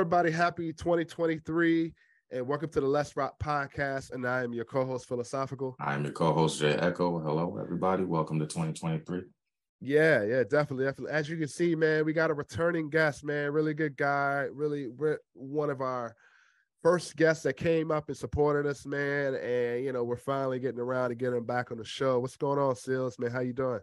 up, everybody? Happy 2023 and welcome to the Let's Rock podcast. And I am your co-host, Philosophical. I am your co-host, Jay Echo. Hello, everybody. Welcome to 2023. Yeah, yeah, definitely, definitely. As you can see, man, we got a returning guest, man. Really good guy. Really, one of our first guests that came up and supported us, man. And you know, we're finally getting around to getting him back on the show. What's going on, Seals, man? How you doing?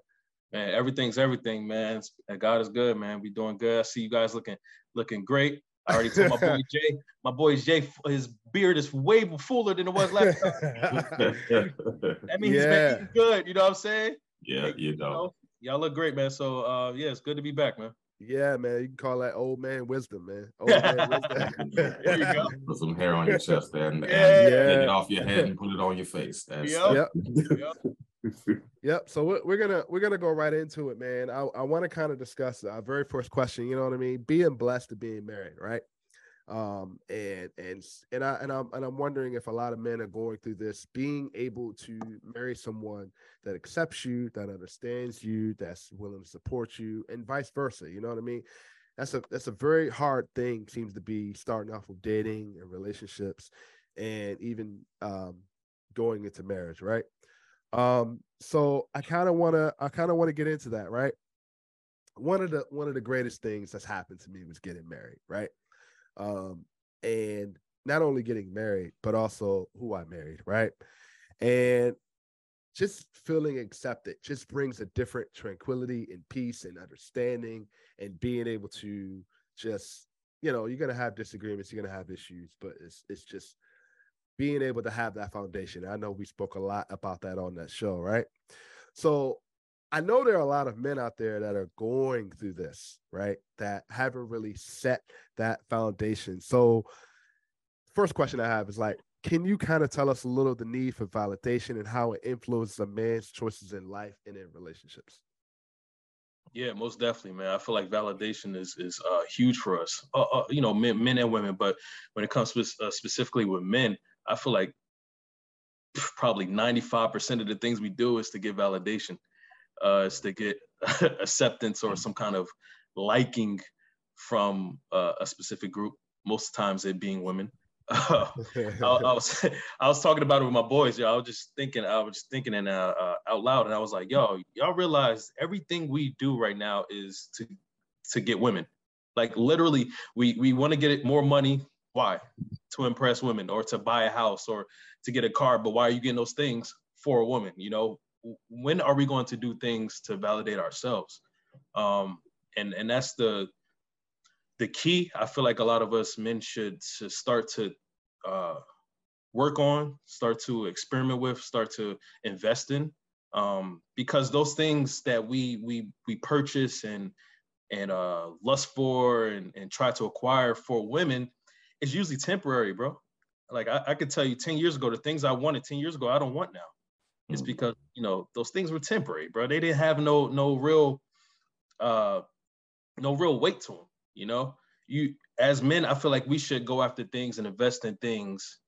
Man, everything's everything, man. God is good, man. We doing good. I see you guys looking looking great. I already told my boy Jay. My boy Jay, his beard is way fuller than it was last time. that means yeah. he's been eating good. You know what I'm saying? Yeah, you know. You know y'all look great, man. So uh, yeah, it's good to be back, man. Yeah, man. You can call that old man wisdom, man. Old man wisdom. there you go. Put some hair on your chest and, and yeah. take it off your head and put it on your face. That's, yep. yep. yep. So we're, we're gonna we're gonna go right into it, man. I, I want to kind of discuss our very first question. You know what I mean? Being blessed to being married, right? Um and and and i and i'm and i'm wondering if a lot of men are going through this being able to marry someone that accepts you that understands you that's willing to support you and vice versa you know what i mean? That's a that's a very hard thing seems to be starting off with dating and relationships and even um going into marriage right? Um so i kind of want to i kind of want to get into that right? One of the one of the greatest things that's happened to me was getting married right um, and not only getting married, but also who I married, right? And just feeling accepted just brings a different tranquility and peace and understanding and being able to just, you know, you're gonna have disagreements, you're gonna have issues, but it's it's just being able to have that foundation. I know we spoke a lot about that on that show, right? So I know there are a lot of men out there that are going through this, right? That haven't really set that foundation. So, first question I have is like, can you kind of tell us a little the need for validation and how it influences a man's choices in life and in relationships? Yeah, most definitely, man. I feel like validation is is uh, huge for us, uh, uh, you know, men, men and women. But when it comes uh, specifically with men, I feel like probably ninety five percent of the things we do is to get validation uh, is to get acceptance or some kind of liking from uh, a specific group. Most times, it being women. I, I, was I was talking about it with my boys. Yo, I was just thinking. I was just thinking and uh, uh, out loud, and I was like, "Yo, y'all realize everything we do right now is to to get women. Like literally, we we want to get more money. Why? To impress women or to buy a house or to get a car. But why are you getting those things for a woman? You know, when are we going to do things to validate ourselves? Um, and and that's the the key. I feel like a lot of us men should, should start to uh, work on, start to experiment with, start to invest in, um, because those things that we we we purchase and and uh, lust for and, and try to acquire for women is usually temporary, bro. Like I, I could tell you 10 years ago, the things I wanted 10 years ago, I don't want now. It's mm. because you know those things were temporary, bro. They didn't have no no real uh no real weight to them. You know, you as men, I feel like we should go after things and invest in things,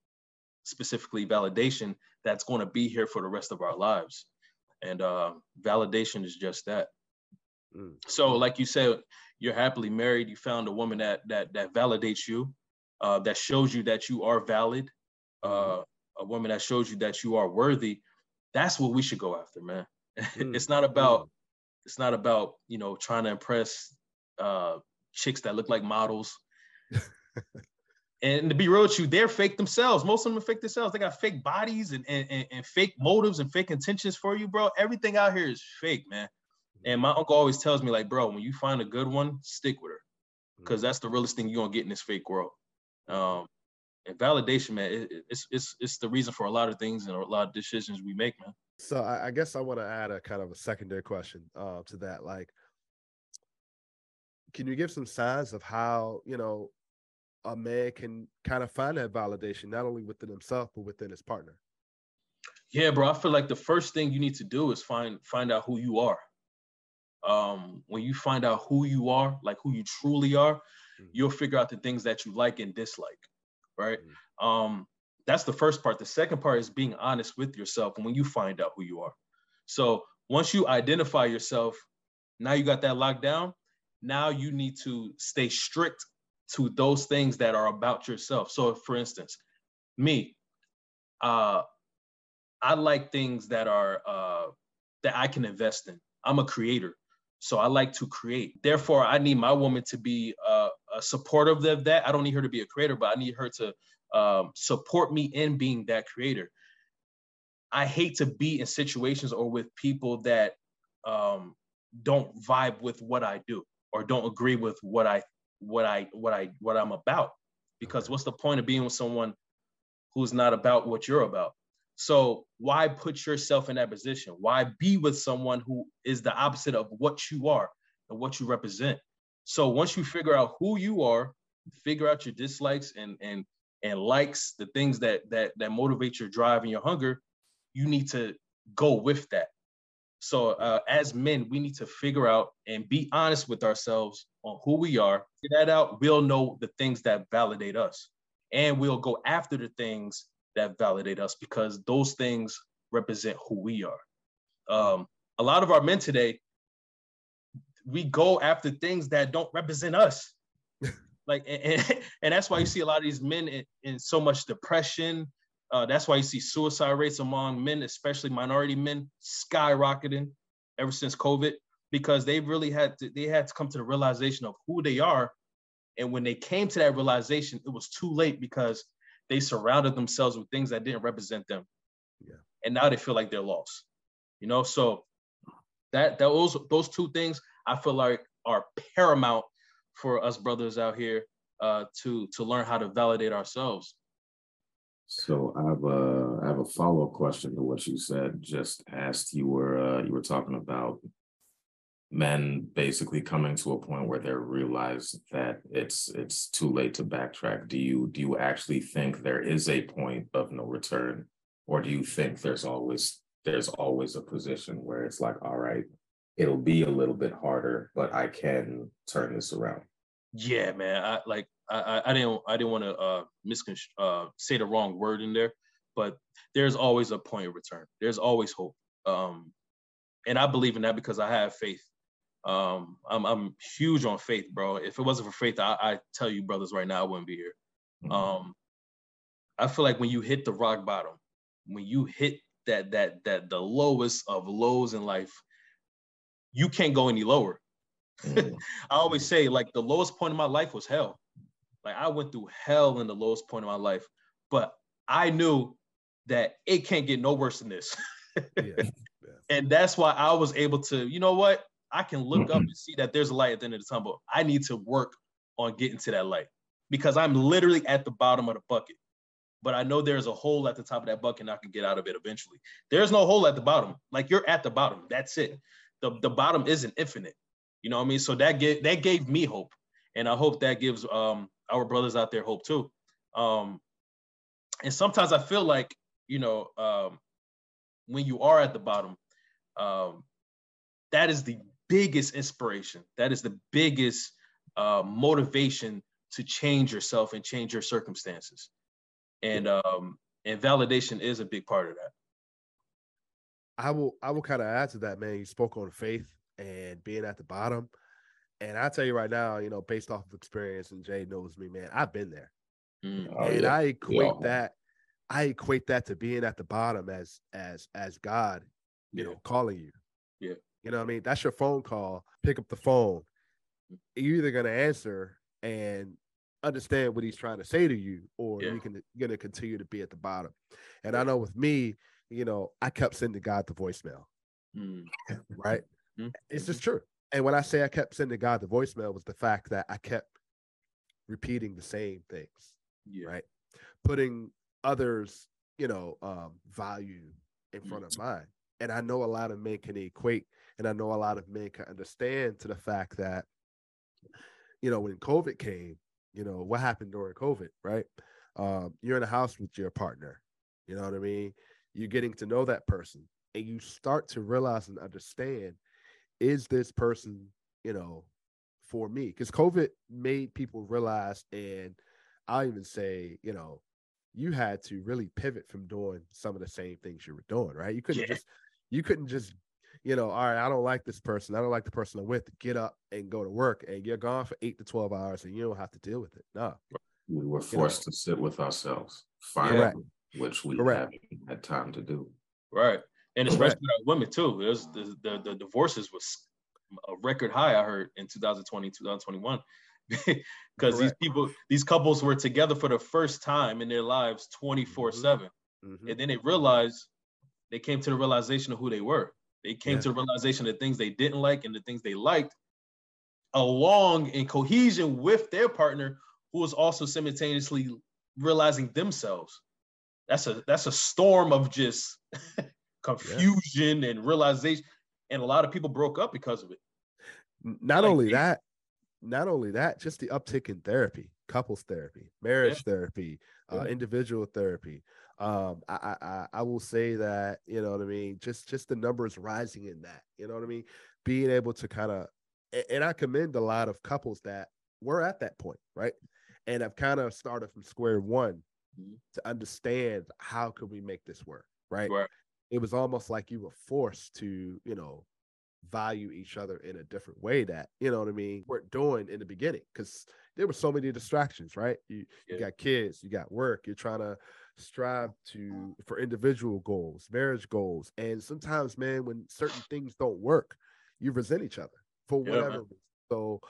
specifically validation that's going to be here for the rest of our lives. And uh, validation is just that. Mm. So, like you said, you're happily married. You found a woman that that that validates you, uh, that shows you that you are valid, mm-hmm. uh, a woman that shows you that you are worthy that's what we should go after, man. Mm. it's not about mm. it's not about you know trying to impress uh, chicks that look like models. and to be real with you, they're fake themselves. Most of them are fake themselves. They got fake bodies and, and, and fake motives and fake intentions for you, bro. Everything out here is fake, man. And my uncle always tells me, like, bro, when you find a good one, stick with her. Because mm. that's the realest thing you're gonna get in this fake world. Um, and validation, man, it, it's it's it's the reason for a lot of things and a lot of decisions we make, man. So I, I guess I want to add a kind of a secondary question uh, to that. Like, can you give some signs of how you know a man can kind of find that validation not only within himself but within his partner? Yeah, bro. I feel like the first thing you need to do is find find out who you are. Um, when you find out who you are, like who you truly are, mm-hmm. you'll figure out the things that you like and dislike right? Mm-hmm. Um, that's the first part. The second part is being honest with yourself when you find out who you are. So once you identify yourself, now you got that locked down. Now you need to stay strict to those things that are about yourself. So, for instance, me, uh, I like things that are uh, that I can invest in. I'm a creator, so I like to create. Therefore, I need my woman to be uh, a supportive of that. I don't need her to be a creator, but I need her to um, support me in being that creator. I hate to be in situations or with people that um, don't vibe with what I do or don't agree with what I what I what I what I'm about. Because what's the point of being with someone who's not about what you're about? So why put yourself in that position? Why be with someone who is the opposite of what you are and what you represent? So once you figure out who you are, figure out your dislikes and and and likes, the things that that that motivate your drive and your hunger, you need to go with that. So uh, as men, we need to figure out and be honest with ourselves on who we are. Get that out, we'll know the things that validate us, and we'll go after the things that validate us because those things represent who we are. Um, a lot of our men today, we go after things that don't represent us. like, and, and, that's why you see a lot of these men in, in so much depression, uh, that's why you see suicide rates among men, especially minority men, skyrocketing ever since COVID, because they really had to they had to come to the realization of who they are. And when they came to that realization, it was too late because they surrounded themselves with things that didn't represent them. Yeah. And now they feel like they're lost. You know, so that those those two things I feel like are paramount for us brothers out here uh, to to learn how to validate ourselves so I have a I have a follow up question to what you said. Just asked you were uh, you were talking about men basically coming to a point where they realize that it's it's too late to backtrack. Do you do you actually think there is a point of no return, or do you think there's always there's always a position where it's like, all right, it'll be a little bit harder, but I can turn this around. Yeah, man. I like I, I didn't I didn't want to uh, miscon- uh, say the wrong word in there, but there's always a point of return. There's always hope, um, and I believe in that because I have faith. Um, I'm I'm huge on faith, bro. If it wasn't for faith, I, I tell you, brothers, right now I wouldn't be here. Mm-hmm. Um, I feel like when you hit the rock bottom, when you hit that that that the lowest of lows in life, you can't go any lower. Mm-hmm. I always say like the lowest point of my life was hell. Like I went through hell in the lowest point of my life, but I knew that it can't get no worse than this. yeah. And that's why I was able to, you know what? I can look up and see that there's a light at the end of the tunnel. I need to work on getting to that light because I'm literally at the bottom of the bucket. But I know there's a hole at the top of that bucket and I can get out of it eventually. There's no hole at the bottom. Like you're at the bottom. That's it. The, the bottom isn't infinite. You know what I mean? So that gave that gave me hope. And I hope that gives um our brothers out there hope too. Um, and sometimes I feel like, you know, um, when you are at the bottom, um, that is the biggest inspiration. That is the biggest uh, motivation to change yourself and change your circumstances. And um, and validation is a big part of that. I will I will kind of add to that, man. You spoke on faith and being at the bottom. And I tell you right now, you know, based off of experience, and Jay knows me, man, I've been there. Mm. Oh, and yeah. I equate yeah. that, I equate that to being at the bottom as as as God, you yeah. know, calling you. Yeah. You know what I mean? That's your phone call. Pick up the phone. You're either gonna answer and understand what he's trying to say to you, or you can you're gonna continue to be at the bottom. And I know with me, you know, I kept sending God the voicemail. Mm. Right? Mm. It's just true. And when I say I kept sending God the voicemail, was the fact that I kept repeating the same things, yeah. right? Putting others, you know, um, value in front of mine. And I know a lot of men can equate, and I know a lot of men can understand to the fact that, you know, when COVID came, you know, what happened during COVID, right? Um, you're in a house with your partner, you know what I mean? You're getting to know that person, and you start to realize and understand is this person, you know, for me? Because COVID made people realize, and I'll even say, you know, you had to really pivot from doing some of the same things you were doing, right? You couldn't yeah. just, you couldn't just, you know, all right, I don't like this person. I don't like the person I'm with. Get up and go to work, and you're gone for eight to twelve hours, and you don't have to deal with it. No, we were forced you know? to sit with ourselves, finally, which we Correct. haven't had time to do. Right, and especially women too. There's the, the the divorces was a record high. I heard in 2020, 2021. because these people, these couples were together for the first time in their lives 24 mm-hmm. 7. Mm-hmm. And then they realized they came to the realization of who they were. They came yeah. to the realization of the things they didn't like and the things they liked, along in cohesion with their partner, who was also simultaneously realizing themselves. That's a that's a storm of just confusion yeah. and realization. And a lot of people broke up because of it. Not like, only that, not only that, just the uptick in therapy, couples therapy, marriage yeah. therapy, uh, individual therapy. Um, I, I I will say that you know what I mean. Just just the numbers rising in that. You know what I mean. Being able to kind of, and I commend a lot of couples that were at that point, right, and have kind of started from square one mm-hmm. to understand how could we make this work, right? right. It was almost like you were forced to, you know, value each other in a different way that you know what I mean weren't doing in the beginning because there were so many distractions, right? You, yeah. you got kids, you got work, you're trying to strive to for individual goals, marriage goals, and sometimes, man, when certain things don't work, you resent each other for whatever. Yeah, so,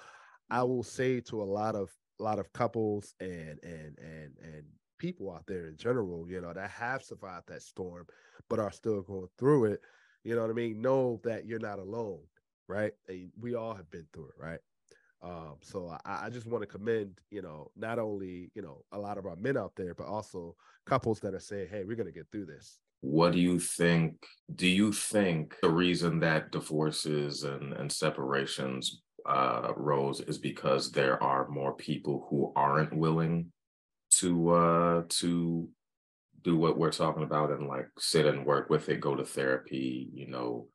I will say to a lot of a lot of couples and and and and people out there in general, you know, that have survived that storm but are still going through it you know what I mean? Know that you're not alone, right? We all have been through it, right? Um, so I, I just want to commend, you know, not only, you know, a lot of our men out there, but also couples that are saying, hey, we're going to get through this. What do you think? Do you think the reason that divorces and, and separations uh, rose is because there are more people who aren't willing to uh, to do what we're talking about and like sit and work with it, go to therapy, you know,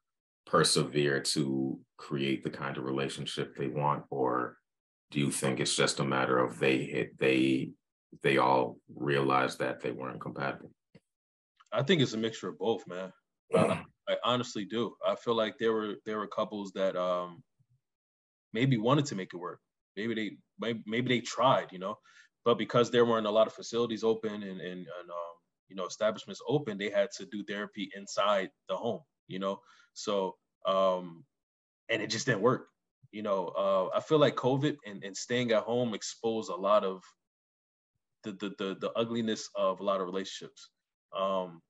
persevere to create the kind of relationship they want? Or do you think it's just a matter of they hit they they all realized that they weren't compatible? I think it's a mixture of both, man. I, I honestly do. I feel like there were there were couples that um maybe wanted to make it work. Maybe they maybe, maybe they tried, you know, but because there weren't a lot of facilities open and and, and um, you know establishments open they had to do therapy inside the home you know? So um and it just didn't work you know? Uh i feel like covid and, and staying at home exposed a lot of the, the the the ugliness of a lot of relationships. Um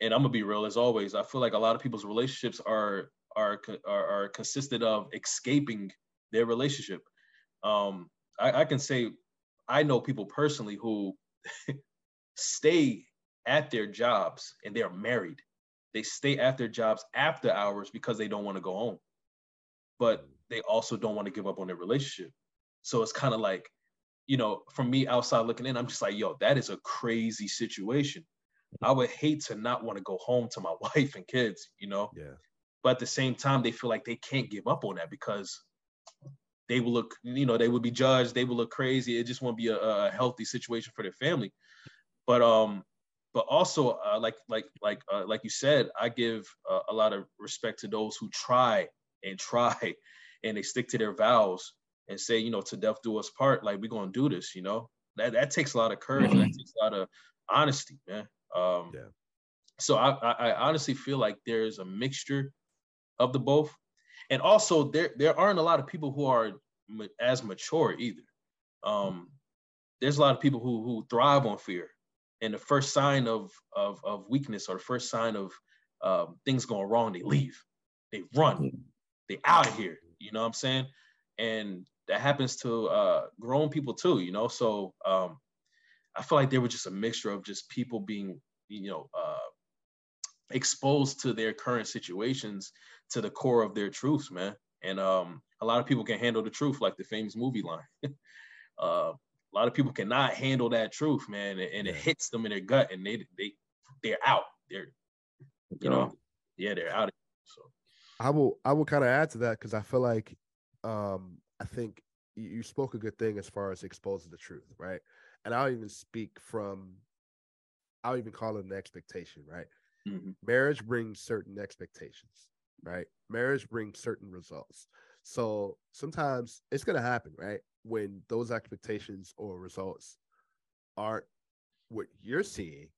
and i'm gonna be real as always i feel like a lot of people's relationships are are are, are consisted of escaping their relationship. Um I, I can say i know people personally who stay at their jobs and they're married. They stay at their jobs after hours because they don't want to go home. But mm. they also don't want to give up on their relationship. So it's kind of like, you know, from me outside looking in, I'm just like, yo, that is a crazy situation. I would hate to not want to go home to my wife and kids, you know? Yeah. But at the same time, they feel like they can't give up on that because they will look, you know, they would be judged, they will look crazy. It just won't be a, a healthy situation for their family. But um, but also uh, like like like uh, like you said, I give uh, a lot of respect to those who try and try, and they stick to their vows and say, you know, to death do us part. Like we're gonna do this. You know, that that takes a lot of courage. Mm-hmm. That takes a lot of honesty, man. Um, yeah. So I, I I honestly feel like there's a mixture of the both, and also there there aren't a lot of people who are as mature either. Um, there's a lot of people who who thrive on fear and the first sign of of, of weakness or the first sign of um, things going wrong, they leave, they run, they out of here. You know what I'm saying? And that happens to uh, grown people too. You know, so um, I feel like there was just a mixture of just people being, you know, uh, exposed to their current situations to the core of their truths, man. And um, a lot of people can handle the truth, like the famous movie line. uh, a lot of people cannot handle that truth, man, and, it hits them in their gut, and they they they're out. They're you know, yeah, they're out. So I will I will kind of add to that because I feel like um I think you spoke a good thing as far as exposing the truth, right? And I'll even speak from I'll even call it an expectation, right? Mm-hmm. Marriage brings certain expectations. right? Marriage brings certain results. So sometimes it's going to happen, right? When those expectations or results aren't what you're seeing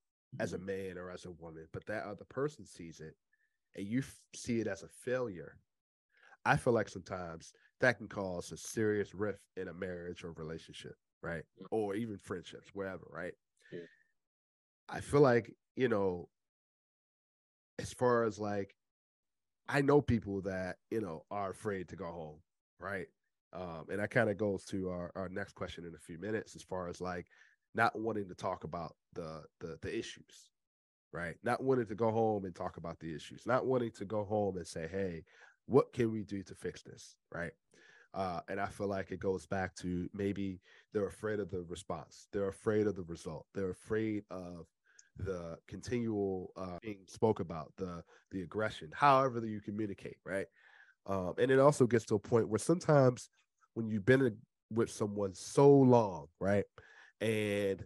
as a mm-hmm. man or as a woman, but that other person sees it and you f- see it as a failure. I feel like sometimes that can cause a serious rift in a marriage or relationship, right? Or even friendships, wherever, right? Yeah. I feel like, you know, as far as like I know people that you know are afraid to go home, right? Um, and that kind of goes to our, our next question in a few minutes, as far as like not wanting to talk about the the the issues, right? Not wanting to go home and talk about the issues, not wanting to go home and say, "Hey, what can we do to fix this?" Right? Uh, and I feel like it goes back to maybe they're afraid of the response, they're afraid of the result, they're afraid of the continual uh, being spoke about, the the aggression, however that you communicate, right? Um, and it also gets to a point where sometimes when you've been with someone so long, right, and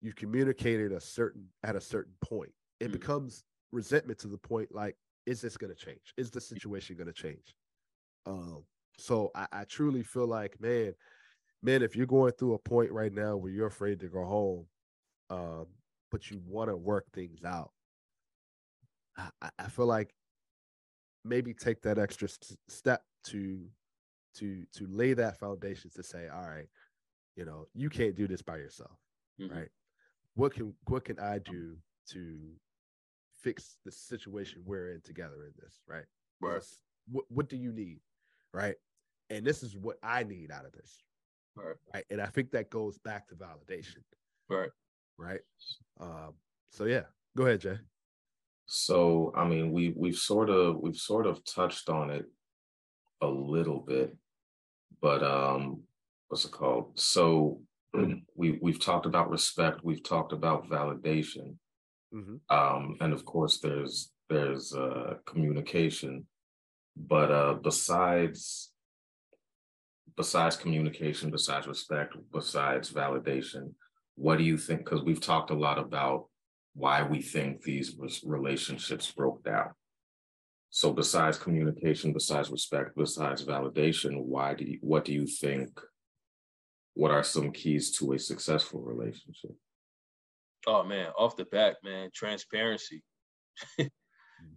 you've communicated a certain at a certain point, it mm becomes resentment to the point like, is this going to change? Is the situation going to change? Um, so I, I truly feel like, man, man, if you're going through a point right now where you're afraid to go home, um, but you want to work things out. I, I feel like maybe take that extra st- step to to to lay that foundation to say, all right, you know, you can't do this by yourself, mm-hmm. right? What can what can I do to fix the situation we're in together in this, right? Right. What what do you need, right? And this is what I need out of this, right? Right. And I think that goes back to validation, right? Right? Um, so yeah, go ahead, Jay. So I mean, we we've sort of we've sort of touched on it a little bit, but um, what's it called? So we we've talked about respect, we've talked about validation, mm-hmm. um, and of course there's there's uh, communication, but uh, besides besides communication, besides respect, besides validation, what do you think? Because we've talked a lot about why we think these relationships broke down. So besides communication, besides respect, besides validation, why do you, what do you think? What are some keys to a successful relationship? Oh man, off the bat, man, transparency. mm-hmm.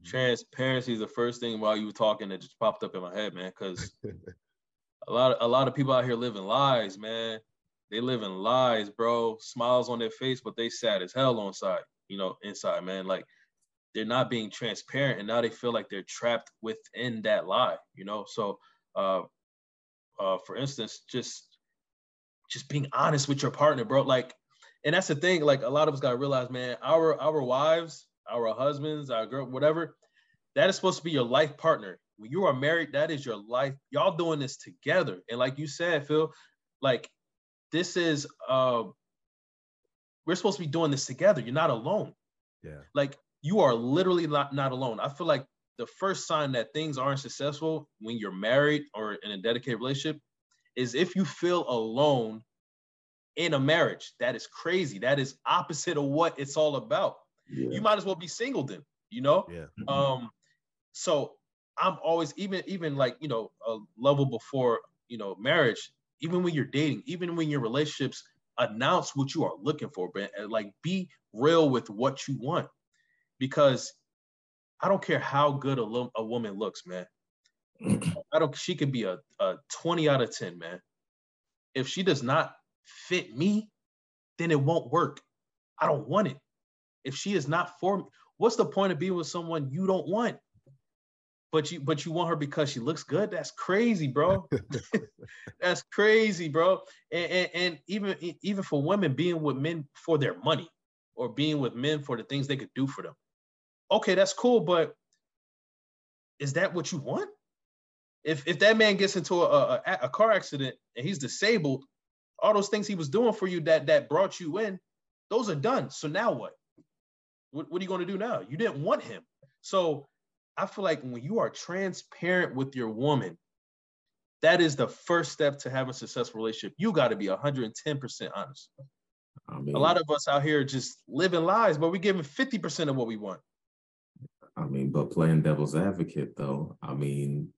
Transparency is the first thing while you were talking that just popped up in my head, man. Because a lot of a lot of people out here living lies, man. They live in lies, bro. Smiles on their face, but they sad as hell on side, you know, inside, man. Like they're not being transparent and now they feel like they're trapped within that lie, you know. So uh uh for instance, just just being honest with your partner, bro. Like, and that's the thing, like a lot of us gotta realize, man, our our wives, our husbands, our girl, whatever, that is supposed to be your life partner. When you are married, that is your life. Y'all doing this together. And like you said, Phil, like this is uh we're supposed to be doing this together. You're not alone. Yeah. Like you are literally not, not alone. I feel like the first sign that things aren't successful when you're married or in a dedicated relationship is if you feel alone in a marriage. That is crazy. That is opposite of what it's all about. Yeah. You might as well be single then, you know? Yeah. Um, so I'm always even even like, you know, a level before, you know, marriage, even when you're dating, even when your relationships, announce what you are looking for, but like be real with what you want. Because I don't care how good a, lo- a woman looks, man. I don't, she could be a, a 20 out of 10, man. If she does not fit me, then it won't work. I don't want it. If she is not for me, what's the point of being with someone you don't want? But you but you want her because she looks good? That's crazy bro. That's crazy bro. And, and, and, even even for women being with men for their money or being with men for the things they could do for them. Okay that's cool but is that what you want? If if that man gets into a, a, a car accident and he's disabled all those things he was doing for you that that brought you in those are done. So now what? What, what are you going to do now? You didn't want him. So I feel like when you are transparent with your woman, that is the first step to have a successful relationship. You got to be 110% honest. I mean, a lot of us out here just living lies, but we're giving 50% of what we want. I mean, but playing devil's advocate though, I mean,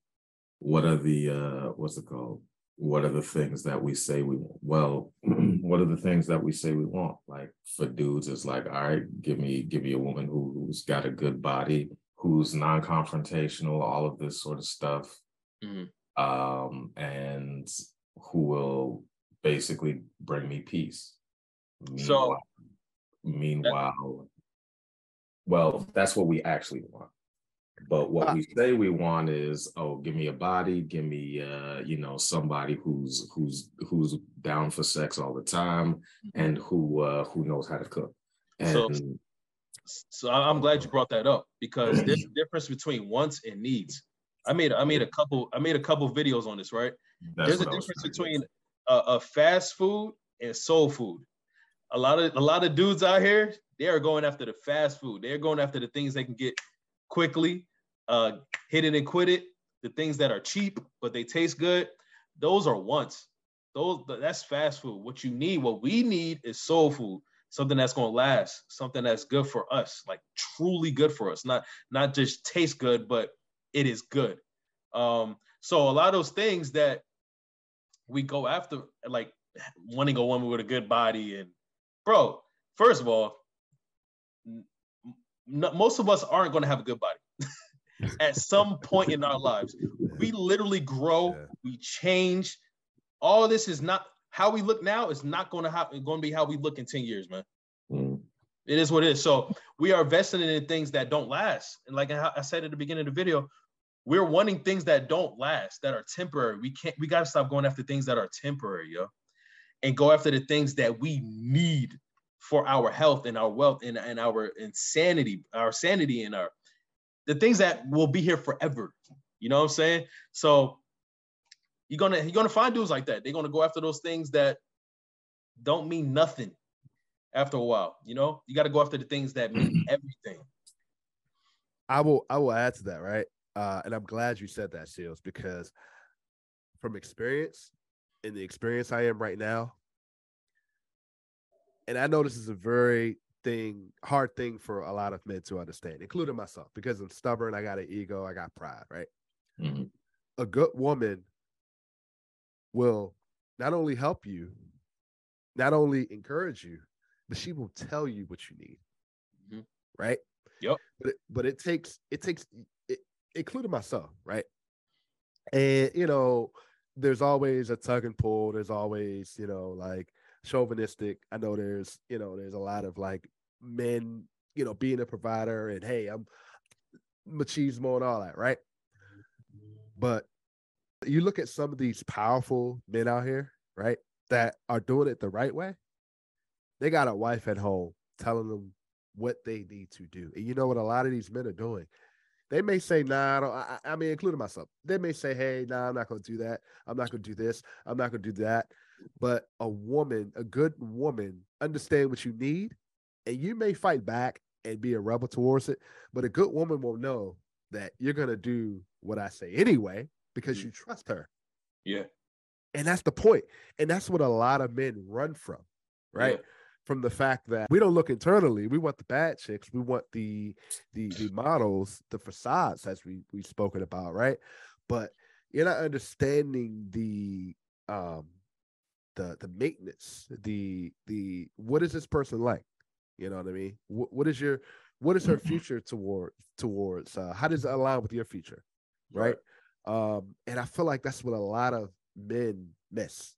what are the uh what's it called? What are the things that we say we want? Well, what are the things that we say we want? Like for dudes, it's like, all right, give me give me a woman who, who's got a good body, who's non-confrontational, all of this sort of stuff. Mm-hmm. Um, and who will basically bring me peace. Meanwhile, so meanwhile, well, that's what we actually want. But what uh, we say we want is, oh, give me a body, give me uh, you know, somebody who's who's who's down for sex all the time mm-hmm. and who uh who knows how to cook. And so, so I'm glad you brought that up because there's a difference between wants and needs. I made I made a couple I made a couple videos on this, right? There's a difference between a, a fast food and soul food. A lot of a lot of dudes out here, they are going after the fast food. They're going after the things they can get quickly, uh, hit it and quit it. The things that are cheap but they taste good, those are wants. Those that's fast food. What you need, what we need, is soul food. Something that's gonna last. Something that's good for us, like truly good for us. Not not just taste good, but it is good. Um, so a lot of those things that we go after, like wanting a woman with a good body, and bro, first of all, most of us aren't going to have a good body at some point in our lives. We literally grow, yeah. we change. All this is not how we look now is not going to happen. Going to be how we look in ten years, man. Mm. It is what it is. So we are investing in things that don't last. And like I said at the beginning of the video, we're wanting things that don't last, that are temporary. We can't. We got to stop going after things that are temporary, yo, and go after the things that we need for our health and our wealth and, and our insanity, our sanity and our the things that will be here forever. You know what I'm saying? So you're gonna you're gonna find dudes like that. They're gonna go after those things that don't mean nothing after a while. You know, you got to go after the things that mean everything. I will I will add to that, right? Uh, and I'm glad you said that, Seals, because from experience, in the experience I am right now, and I know this is a very thing, hard thing for a lot of men to understand, including myself, because I'm stubborn. I got an ego. I got pride. Right. Mm-hmm. A good woman will not only help you, not only encourage you, but she will tell you what you need. Mm-hmm. Right. Yep. But it, but it takes it takes it, including myself. Right. And you know, there's always a tug and pull. There's always you know like chauvinistic. I know there's, you know, there's a lot of like men, you know, being a provider and hey, I'm machismo and all that, right? But you look at some of these powerful men out here, right, that are doing it the right way. They got a wife at home telling them what they need to do. And you know what a lot of these men are doing? They may say, nah, I, I, I mean, including myself. They may say, hey, nah, I'm not going to do that. I'm not going to do this. I'm not going to do that. But a woman, a good woman, understand what you need, and you may fight back and be a rebel towards it. But a good woman will know that you're gonna do what I say anyway because you trust her. Yeah. And that's the point. And that's what a lot of men run from, right? Yeah. From the fact that we don't look internally. We want the bad chicks. We want the the the models, the facades, as we we've spoken about, right? But you're not understanding the um the the maintenance, the the what is this person like? You know what I mean? What, what is your what is her future toward towards? Uh, how does it align with your future? Right? right. Um, and I feel like that's what a lot of men miss.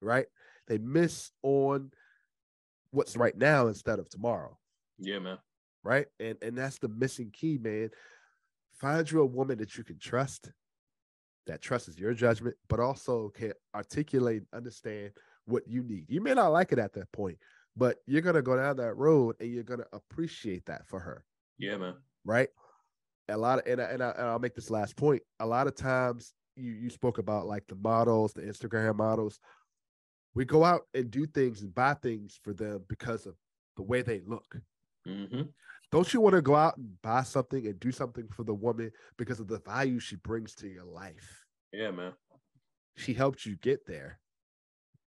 Right? They miss on what's right now instead of tomorrow. Yeah, man. Right? And and that's the missing key, man. Find you a woman that you can trust that trusts your judgment, but also can articulate, understand what you need. You may not like it at that point, but you're gonna go down that road and you're gonna appreciate that for her. Yeah, man. Right. A lot of and I, and, I, and I'll make this last point. A lot of times you you spoke about like the models, the Instagram models. We go out and do things and buy things for them because of the way they look. Mm-hmm. Don't you want to go out and buy something and do something for the woman because of the value she brings to your life? Yeah, man. She helped you get there.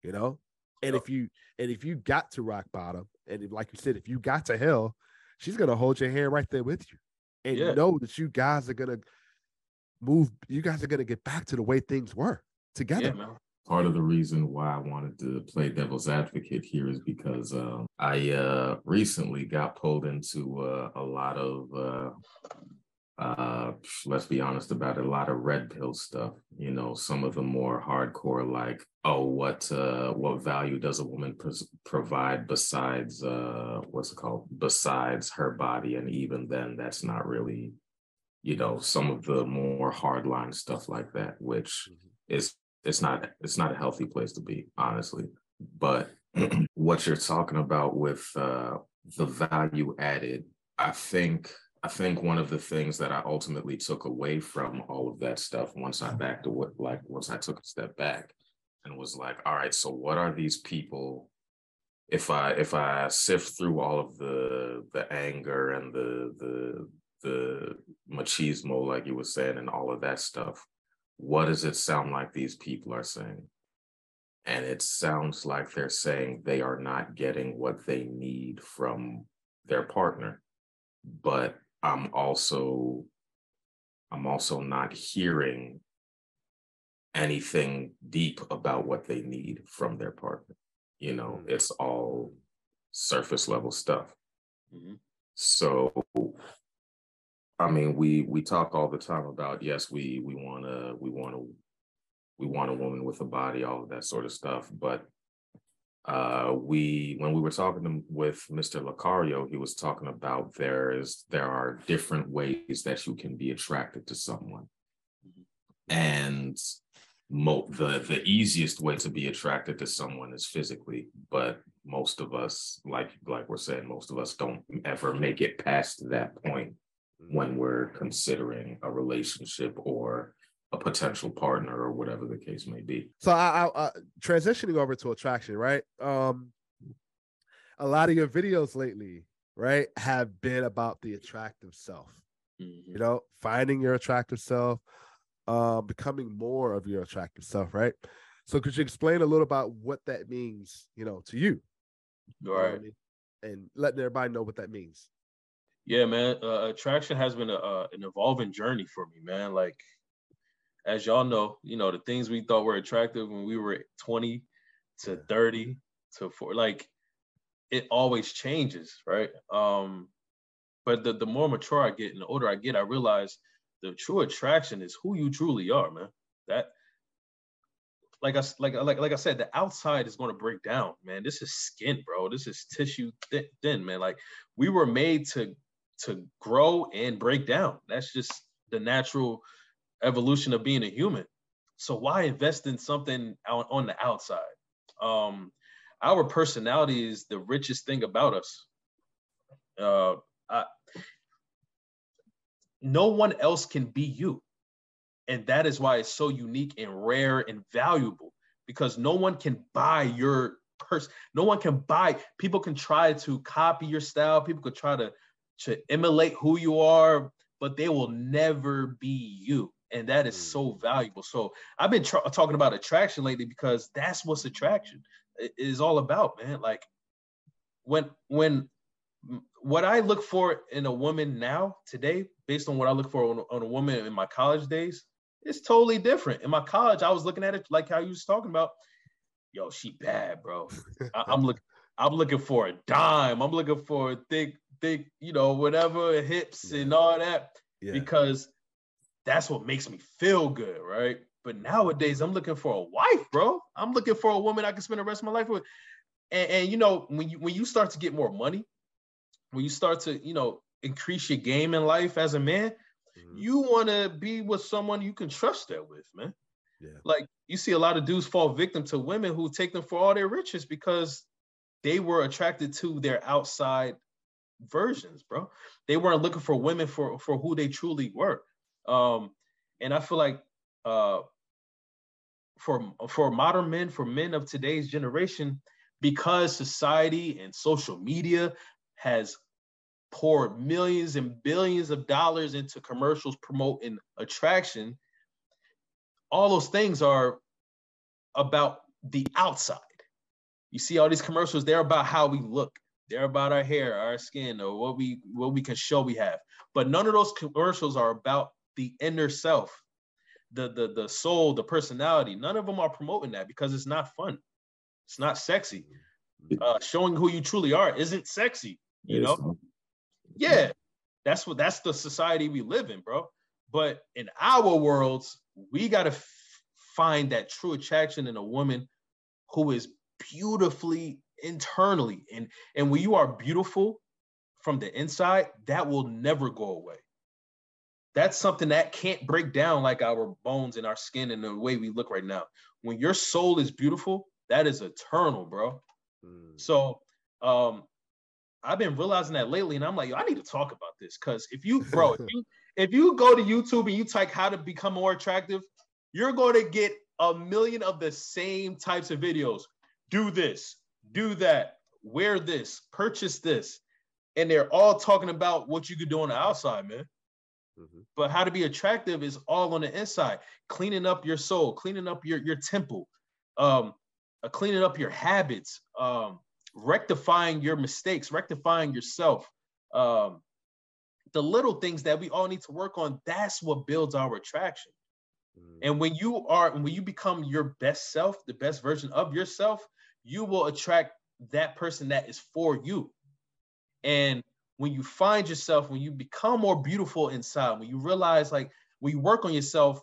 You know? And yep. if you and if you got to rock bottom, and if, like you said, if you got to hell, she's gonna hold your hand right there with you, and yeah. know that you guys are gonna move. You guys are gonna get back to the way things were together. Yeah, Part of the reason why I wanted to play devil's advocate here is because uh, I uh, recently got pulled into uh, a lot of uh, uh, let's be honest about it, a lot of red pill stuff. You know, some of the more hardcore, like, oh, what uh, what value does a woman provide besides uh, what's it called? Besides her body, and even then, that's not really, you know, some of the more hardline stuff like that, which mm-hmm. is it's not it's not a healthy place to be, honestly. But what you're talking about with uh, the value added, I think I think one of the things that I ultimately took away from all of that stuff once I mm-hmm. backed to what like once I took a step back and was like, all right, so what are these people? If I if I sift through all of the the anger and the the the machismo, like you were saying, and all of that stuff, what does it sound like these people are saying? And it sounds like they're saying they are not getting what they need from their partner. But I'm also I'm also not hearing anything deep about what they need from their partner. You know, mm-hmm. it's all surface level stuff. Mm-hmm. So I mean, we we talk all the time about yes, we we want to we want to we want a woman with a body, all of that sort of stuff, but uh, we when we were talking to, with Mr. Lucario, he was talking about there is there are different ways that you can be attracted to someone, and mo- the the easiest way to be attracted to someone is physically, but most of us, like like we're saying, most of us don't ever make it past that point when we're considering a relationship or a potential partner or whatever the case may be. So I, I, I transitioning over to attraction, right? Um, a lot of your videos lately, right, have been about the attractive self. Mm-hmm. You know, finding your attractive self, um, becoming more of your attractive self, right? So could you explain a little about what that means, you know, to you? Right. Um, and letting everybody know what that means. Yeah, man. Uh, attraction has been a, uh, an evolving journey for me, man. Like as y'all know, you know, the things we thought were attractive when we were 20 to 30 to 4, like it always changes, right? Um, but the, the more mature I get and the older I get, I realize the true attraction is who you truly are, man. That like I like like like I said, the outside is going to break down, man. This is skin, bro. This is tissue thin, thin, man. Like we were made to to grow and break down. That's just the natural evolution of being a human. So why invest in something on, on the outside? Um, our personality is the richest thing about us. Uh, I, no one else can be you. And that is why it's so unique and rare and valuable because no one can buy your person. No one can buy. People can try to copy your style. People could try to, to emulate who you are, but they will never be you and that is so mm. valuable. So I've been tra- talking about attraction lately because that's what's attraction is all about, man. Like when when what I look for in a woman now today, based on what I look for on, on a woman in my college days, it's totally different. In my college, I was looking at it like how you was talking about. Yo, she bad, bro. I, I'm looking. I'm looking for a dime. I'm looking for a thick, thick, you know, whatever hips yeah. and all that. Yeah. Because that's what makes me feel good, right? But nowadays, I'm looking for a wife, bro. I'm looking for a woman I can spend the rest of my life with. And, and you know, when you when you start to get more money, when you start to, you know, increase your game in life as a man, mm-hmm. you want to be with someone you can trust that with, man. Yeah. Like you see a lot of dudes fall victim to women who take them for all their riches because they were attracted to their outside versions, bro. They weren't looking for women for for who they truly were. Um, and I feel like uh, for for modern men, for men of today's generation, because society and social media has poured millions and billions of dollars into commercials promoting attraction, all those things are about the outside. You see all these commercials, they're about how we look. They're about our hair, our skin, or what we what we can show we have. But none of those commercials are about the inner self, the the the soul, the personality. None of them are promoting that because it's not fun. It's not sexy. Uh, showing who you truly are isn't sexy. You know. Yeah, that's what that's the society we live in, bro. But in our worlds, we gotta f- find that true attraction in a woman who is beautifully internally and and when you are beautiful from the inside that will never go away that's something that can't break down like our bones and our skin and the way we look right now when your soul is beautiful that is eternal bro mm. so um i've been realizing that lately and i'm like Yo, i need to talk about this because if you bro if you if you go to youtube and you type how to become more attractive you're going to get a million of the same types of videos do this do that, wear this, purchase this. And they're all talking about what you could do on the outside, man. Mm-hmm. But how to be attractive is all on the inside. Cleaning up your soul, cleaning up your, your temple, um, uh, cleaning up your habits, um, rectifying your mistakes, rectifying yourself. Um, the little things that we all need to work on, that's what builds our attraction. Mm-hmm. And when you are, when you become your best self, the best version of yourself, you will attract that person that is for you. And when you find yourself, when you become more beautiful inside, when you realize like when you work on yourself,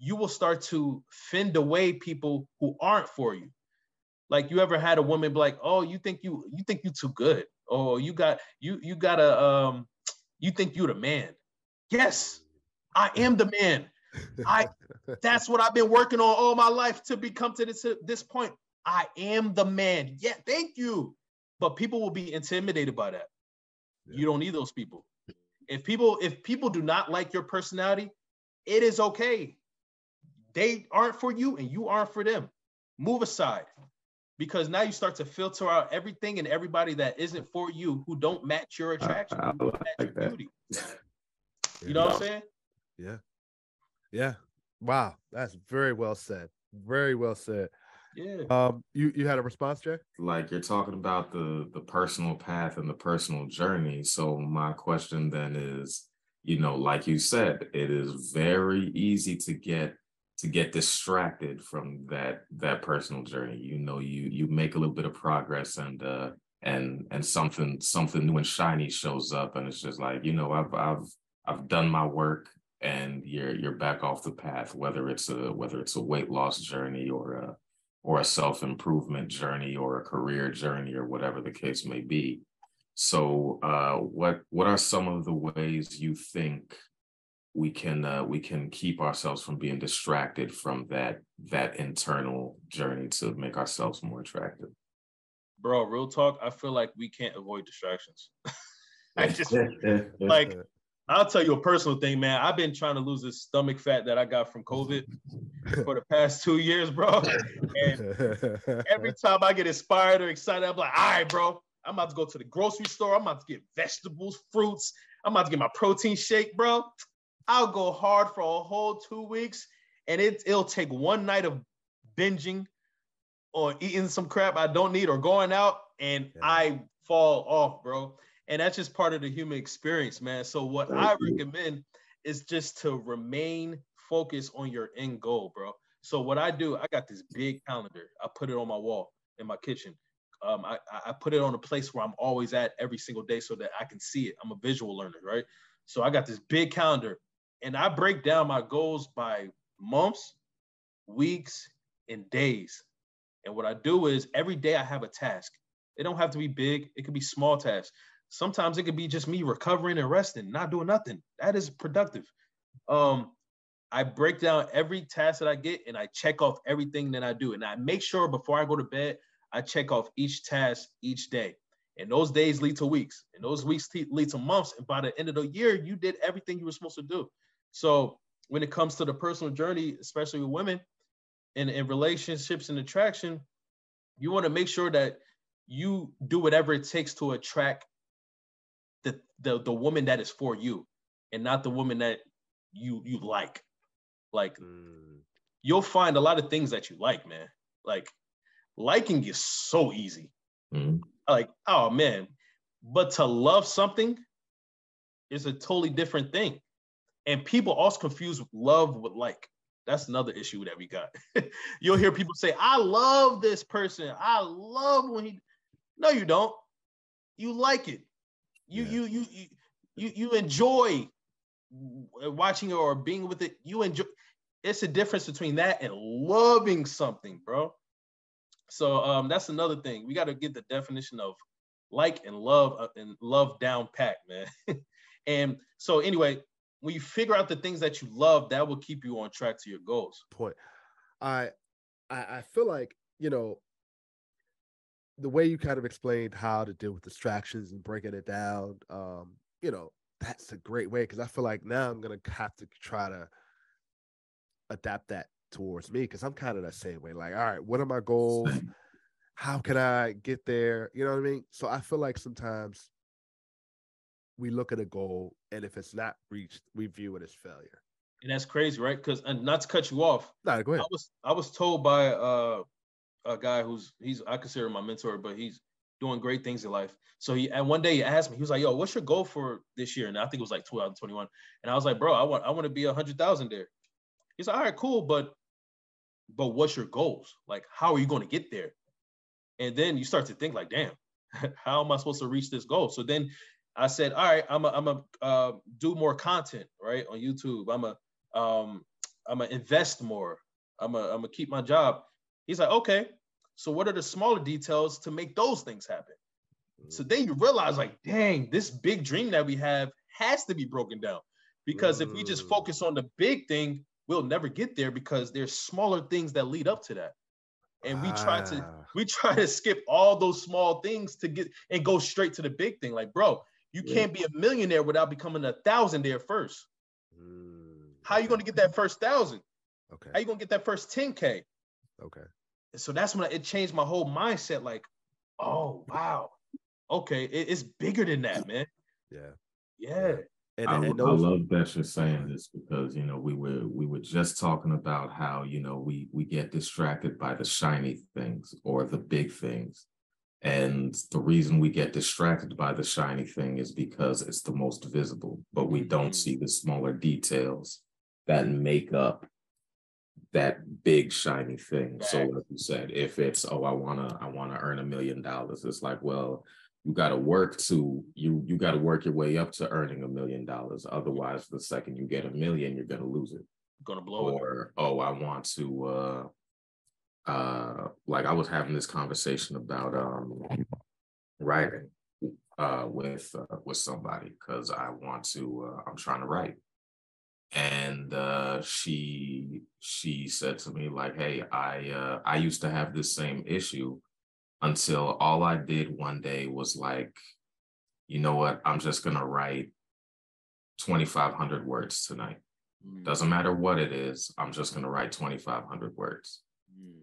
you will start to fend away people who aren't for you. Like you ever had a woman be like, "Oh, you think you you think you too good? Oh, you got you you got a um you think you're the man?" Yes, I am the man. I that's what I've been working on all my life to become to this to this point. I am the man. Yeah, thank you. But people will be intimidated by that. Yeah. You don't need those people. If people if people do not like your personality, it is okay. They aren't for you and you aren't for them. Move aside. Because now you start to filter out everything and everybody that isn't for you who don't match your attraction, I, I like match your beauty. you know what I'm saying? Yeah. Yeah. Wow. That's very well said. Very well said. Yeah. Um, you you had a response, Jay? Like you're talking about the the personal path and the personal journey. So my question then is, you know, like you said, it is very easy to get to get distracted from that that personal journey. You know, you you make a little bit of progress and uh and and something something new and shiny shows up and it's just like, you know, I've I've I've done my work and you're you're back off the path whether it's a whether it's a weight loss journey or a or a self improvement journey or a career journey or whatever the case may be. So, uh, what what are some of the ways you think we can uh, we can keep ourselves from being distracted from that that internal journey to make ourselves more attractive? Bro, real talk. I feel like we can't avoid distractions. I just like I'll tell you a personal thing, man. I've been trying to lose this stomach fat that I got from COVID for the past two years, bro. And every time I get inspired or excited, I'm like, all right, bro, I'm about to go to the grocery store. I'm about to get vegetables, fruits. I'm about to get my protein shake, bro. I'll go hard for a whole two weeks, and it, it'll take one night of binging or eating some crap I don't need or going out, and yeah. I fall off, bro and that's just part of the human experience, man. So what I recommend is just to remain focused on your end goal, bro. So what I do, I got this big calendar. I put it on my wall in my kitchen. Um, I, I put it on a place where I'm always at every single day so that I can see it. I'm a visual learner, right? So I got this big calendar and I break down my goals by months, weeks, and days. And what I do is every day I have a task. It don't have to be big, it could be small tasks. Sometimes it could be just me recovering and resting, not doing nothing. That is productive. Um, I break down every task that I get and I check off everything that I do. And I make sure before I go to bed, I check off each task each day. And those days lead to weeks, and those weeks lead to months. And by the end of the year, you did everything you were supposed to do. So when it comes to the personal journey, especially with women and in relationships and attraction, you want to make sure that you do whatever it takes to attract the the the woman that is for you and not the woman that you you like. Like mm. you'll find a lot of things that you like, man. Like liking is so easy. Mm. Like, oh man, But to love something is a totally different thing. And people also confuse love with like. That's another issue that we got. You'll hear people say, I love this person. I love when he no, you don't. You like it. You yeah. you you you you you enjoy watching it or being with it. You enjoy it's a difference between that and loving something, bro. So um that's another thing. We got to get the definition of like and love uh, and love down pat, man. and so anyway, when you figure out the things that you love, that will keep you on track to your goals. Point. I I, I feel like you know the way you kind of explained how to deal with distractions and breaking it down. Um, you know, that's a great way because I feel like now I'm gonna have to try to adapt that towards me because I'm kind of the same way. Like, all right, what are my goals? How can I get there? You know what I mean? So I feel like sometimes we look at a goal and if it's not reached, we view it as failure. And that's crazy, right? Because and not to cut you off. No, go ahead. I was I was told by uh, a guy who's he's I consider my mentor, but he's doing great things in life. So he and one day he asked me, he was like, "Yo, what's your goal for this year?" And I think it was like 2021. And I was like, "Bro, I want I want to be a hundred thousand there." He's like, "All right, cool, but but what's your goals? Like, how are you going to get there?" And then you start to think like, "Damn, how am I supposed to reach this goal?" So then I said, all right, I'm a, I'm a uh, do more content, right, on YouTube. I'm a um, I'm gonna invest more. I'm a I'm gonna keep my job. He's like, okay. So what are the smaller details to make those things happen? So then you realize, like, dang, this big dream that we have has to be broken down. Because if we just mm. focus on the big thing, we'll never get there because there's smaller things that lead up to that. And we try to we try to skip all those small things to get and go straight to the big thing. Like, bro, you can't be a millionaire without becoming a thousandaire first. Mm, How are you going to get that first thousand? Okay. How are you going to get that first 10K? Okay. So that's when it changed my whole mindset. Like, oh, wow. Okay. It, it's bigger than that, man. Yeah. Yeah. And, I, and those, I love that you're saying this because you know we were we were just talking about how you know we we get distracted by the shiny things or the big things and the reason we get distracted by the shiny thing is because it's the most visible, but we don't mm-hmm. see the smaller details that make up that big shiny thing. So like you said, if it's oh I wanna I wanna earn a million dollars, it's like, well, you gotta work to you you gotta work your way up to earning a million dollars. Otherwise, the second you get a million, you're gonna lose it. Gonna blow or, it. oh, I want to uh uh, like I was having this conversation about um, writing uh, with uh, with somebody because I want to. Uh, I'm trying to write, and uh, she she said to me like, "Hey, I uh, I used to have this same issue until all I did one day was like, you know what? I'm just gonna write 2,500 words tonight. Mm. Doesn't matter what it is. I'm just gonna write 2,500 words." Mm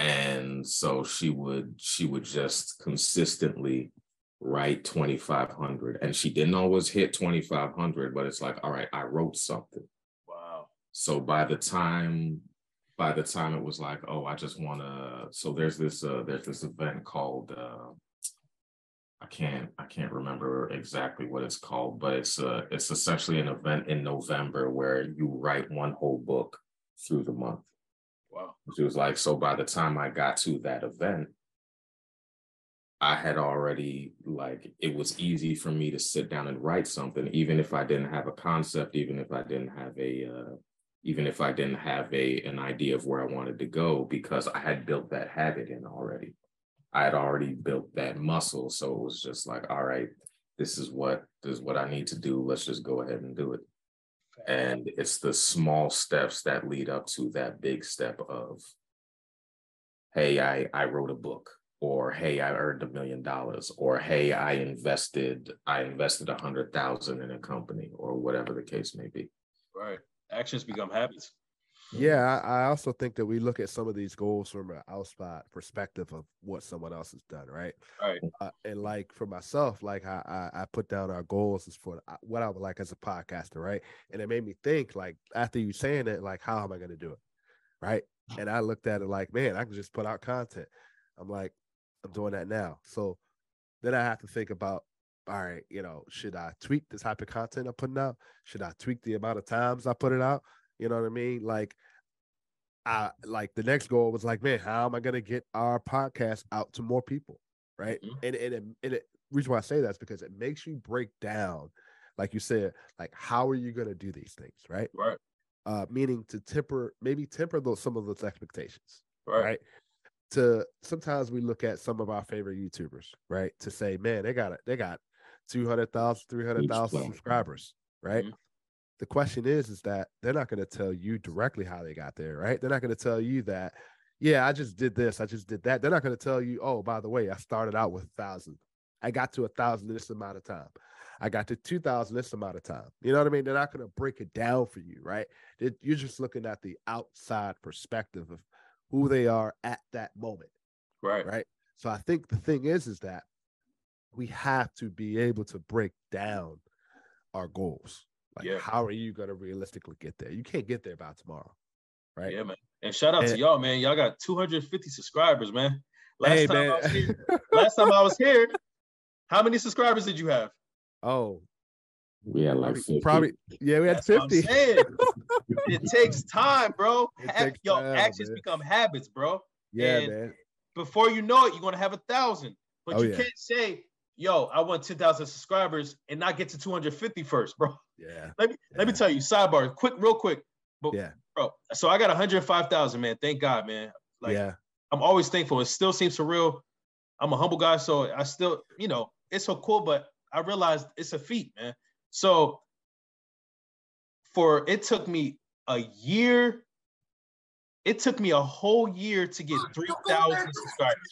and so she would she would just consistently write 2500 and she didn't always hit 2500 but it's like all right i wrote something. Wow. So by the time by the time it was like oh i just want to so there's this uh there's this event called uh i can't i can't remember exactly what it's called but it's uh it's essentially an event in november where you write one whole book through the month. Wow. She was like, so by the time I got to that event, I had already like it was easy for me to sit down and write something, even if I didn't have a concept, even if I didn't have a uh, even if I didn't have a an idea of where I wanted to go, because I had built that habit in already. I had already built that muscle. So it was just like, all right, this is what this is what I need to do. Let's just go ahead and do it. And it's the small steps that lead up to that big step of, hey, I, I wrote a book, or hey, I earned a million dollars, or hey, I invested, I invested a hundred thousand in a company, or whatever the case may be. Right. Actions become habits. Yeah, I, I, also think that we look at some of these goals from an outside perspective of what someone else has done, right? Right. Uh, and like for myself, like I, I, I put down our goals is for uh, what I would like as a podcaster, right? And it made me think, like after you saying it, like how am I going to do it, right? And I looked at it like, man, I can just put out content. I'm like, I'm doing that now. So then I have to think about all right, you know, should I tweak the type of content I'm putting out? Should I tweak the amount of times I put it out? You know what I mean? Like, I like the next goal was like, man, how am I gonna get our podcast out to more people? Right. Mm-hmm. And and it, and it reason why I say that is because it makes you break down, like you said, like how are you gonna do these things, right? Right. Uh, meaning to temper, maybe temper those some of those expectations. Right. right? To sometimes we look at some of our favorite YouTubers, right? To say, man, they got it, they got 200,000, 300,000 subscribers, right? Mm-hmm. The question is, is that they're not going to tell you directly how they got there, right? They're not going to tell you that, yeah, I just did this, I just did that. They're not going to tell you, oh, by the way, I started out with a thousand. I got to a thousand in this amount of time. I got to 2000 this amount of time. You know what I mean? They're not going to break it down for you, right? You're just looking at the outside perspective of who they are at that moment. Right. Right. So I think the thing is, is that we have to be able to break down our goals. Like, yeah. how are you going to realistically get there? You can't get there by tomorrow, right? Yeah, man. And shout out and, to y'all, man. Y'all got 250 subscribers, man. Last hey, time man. I was here, last time I was here, how many subscribers did you have? Oh, we had like 50. probably yeah, we had That's 50. it takes time, bro. Takes Yo, time, actions man. become habits, bro. Yeah, and man. Before you know it, you're gonna have a thousand. But oh, you yeah. can't say, yo, I want 10,000 subscribers and not get to 250 first, bro. Yeah. Let me yeah. let me tell you, sidebar, quick, real quick. But yeah, bro. So I got 105,000, man. Thank God, man. Like yeah. I'm always thankful. It still seems surreal. I'm a humble guy, so I still, you know, it's so cool, but I realized it's a feat, man. So for it took me a year. It took me a whole year to get 3,000 subscribers.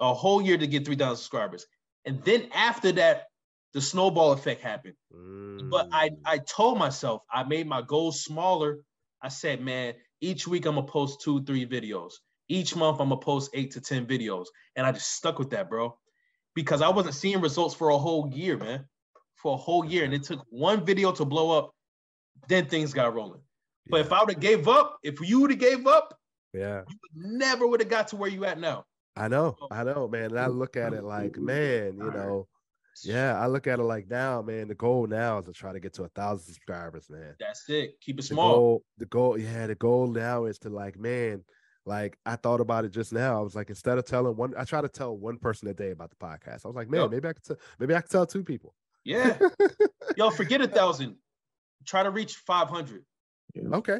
A whole year to get 3,000 subscribers. And then after that, the snowball effect happened. Mm. But I, I told myself, I made my goals smaller. I said, man, each week I'm gonna post two, three videos. Each month I'm gonna post eight to 10 videos. And I just stuck with that, bro. Because I wasn't seeing results for a whole year, man for a whole year, and it took one video to blow up. Then things got rolling. Yeah. But if I would have gave up, if you would have gave up, yeah, you never would have got to where you at now. I know, I know, man. And I look at it like, man, you know, yeah, I look at it like now, man. The goal now is to try to get to a thousand subscribers, man. That's it. Keep it small. The goal, the goal, yeah, the goal now is to like, man, like I thought about it just now. I was like, instead of telling one, I try to tell one person a day about the podcast. I was like, man, yep. maybe I could, t- maybe I could tell two people. Yeah. Yo, forget a thousand. Try to reach 500. Okay.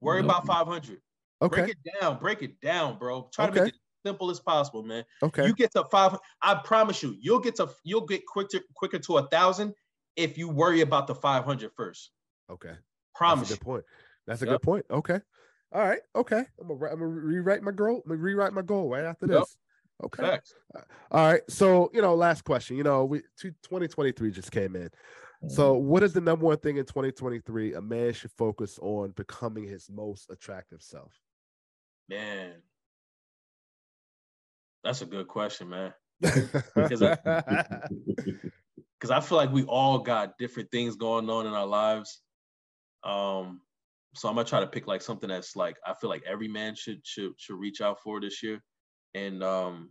Worry about 500. Okay. Break it down. Break it down, bro. Try okay. to make it simple as possible, man. Okay. You get to five. I promise you, you'll get to you'll get quicker quicker to a thousand if you worry about the 500 first. Okay. Promise. That's a good point. That's a yep. good point. Okay. All right. Okay. I'm gonna, I'm gonna rewrite my goal. I'm gonna rewrite my goal right after this. Yep. Okay. Facts. All right. So, you know, last question. You know, we 2023 just came in. So, mm-hmm. what is the number one thing in 2023 a man should focus on becoming his most attractive self? Man, that's a good question, man. because I, because I feel like we all got different things going on in our lives. Um, so I'm gonna try to pick like something that's like I feel like every man should should should reach out for this year and um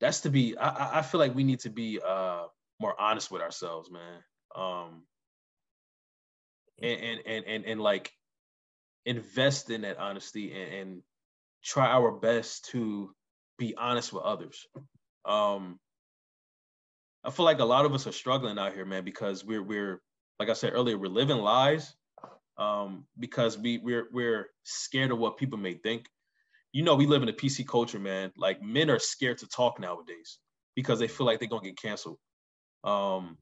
that's to be I, I feel like we need to be uh more honest with ourselves man. Um and and and and, and like invest in that honesty and, and try our best to be honest with others. Um i feel like a lot of us are struggling out here man because we're we're like i said earlier we're living lies um, because we we're we're scared of what people may think. You know, we live in a PC culture, man. Like men are scared to talk nowadays because they feel like they're gonna get canceled. Um,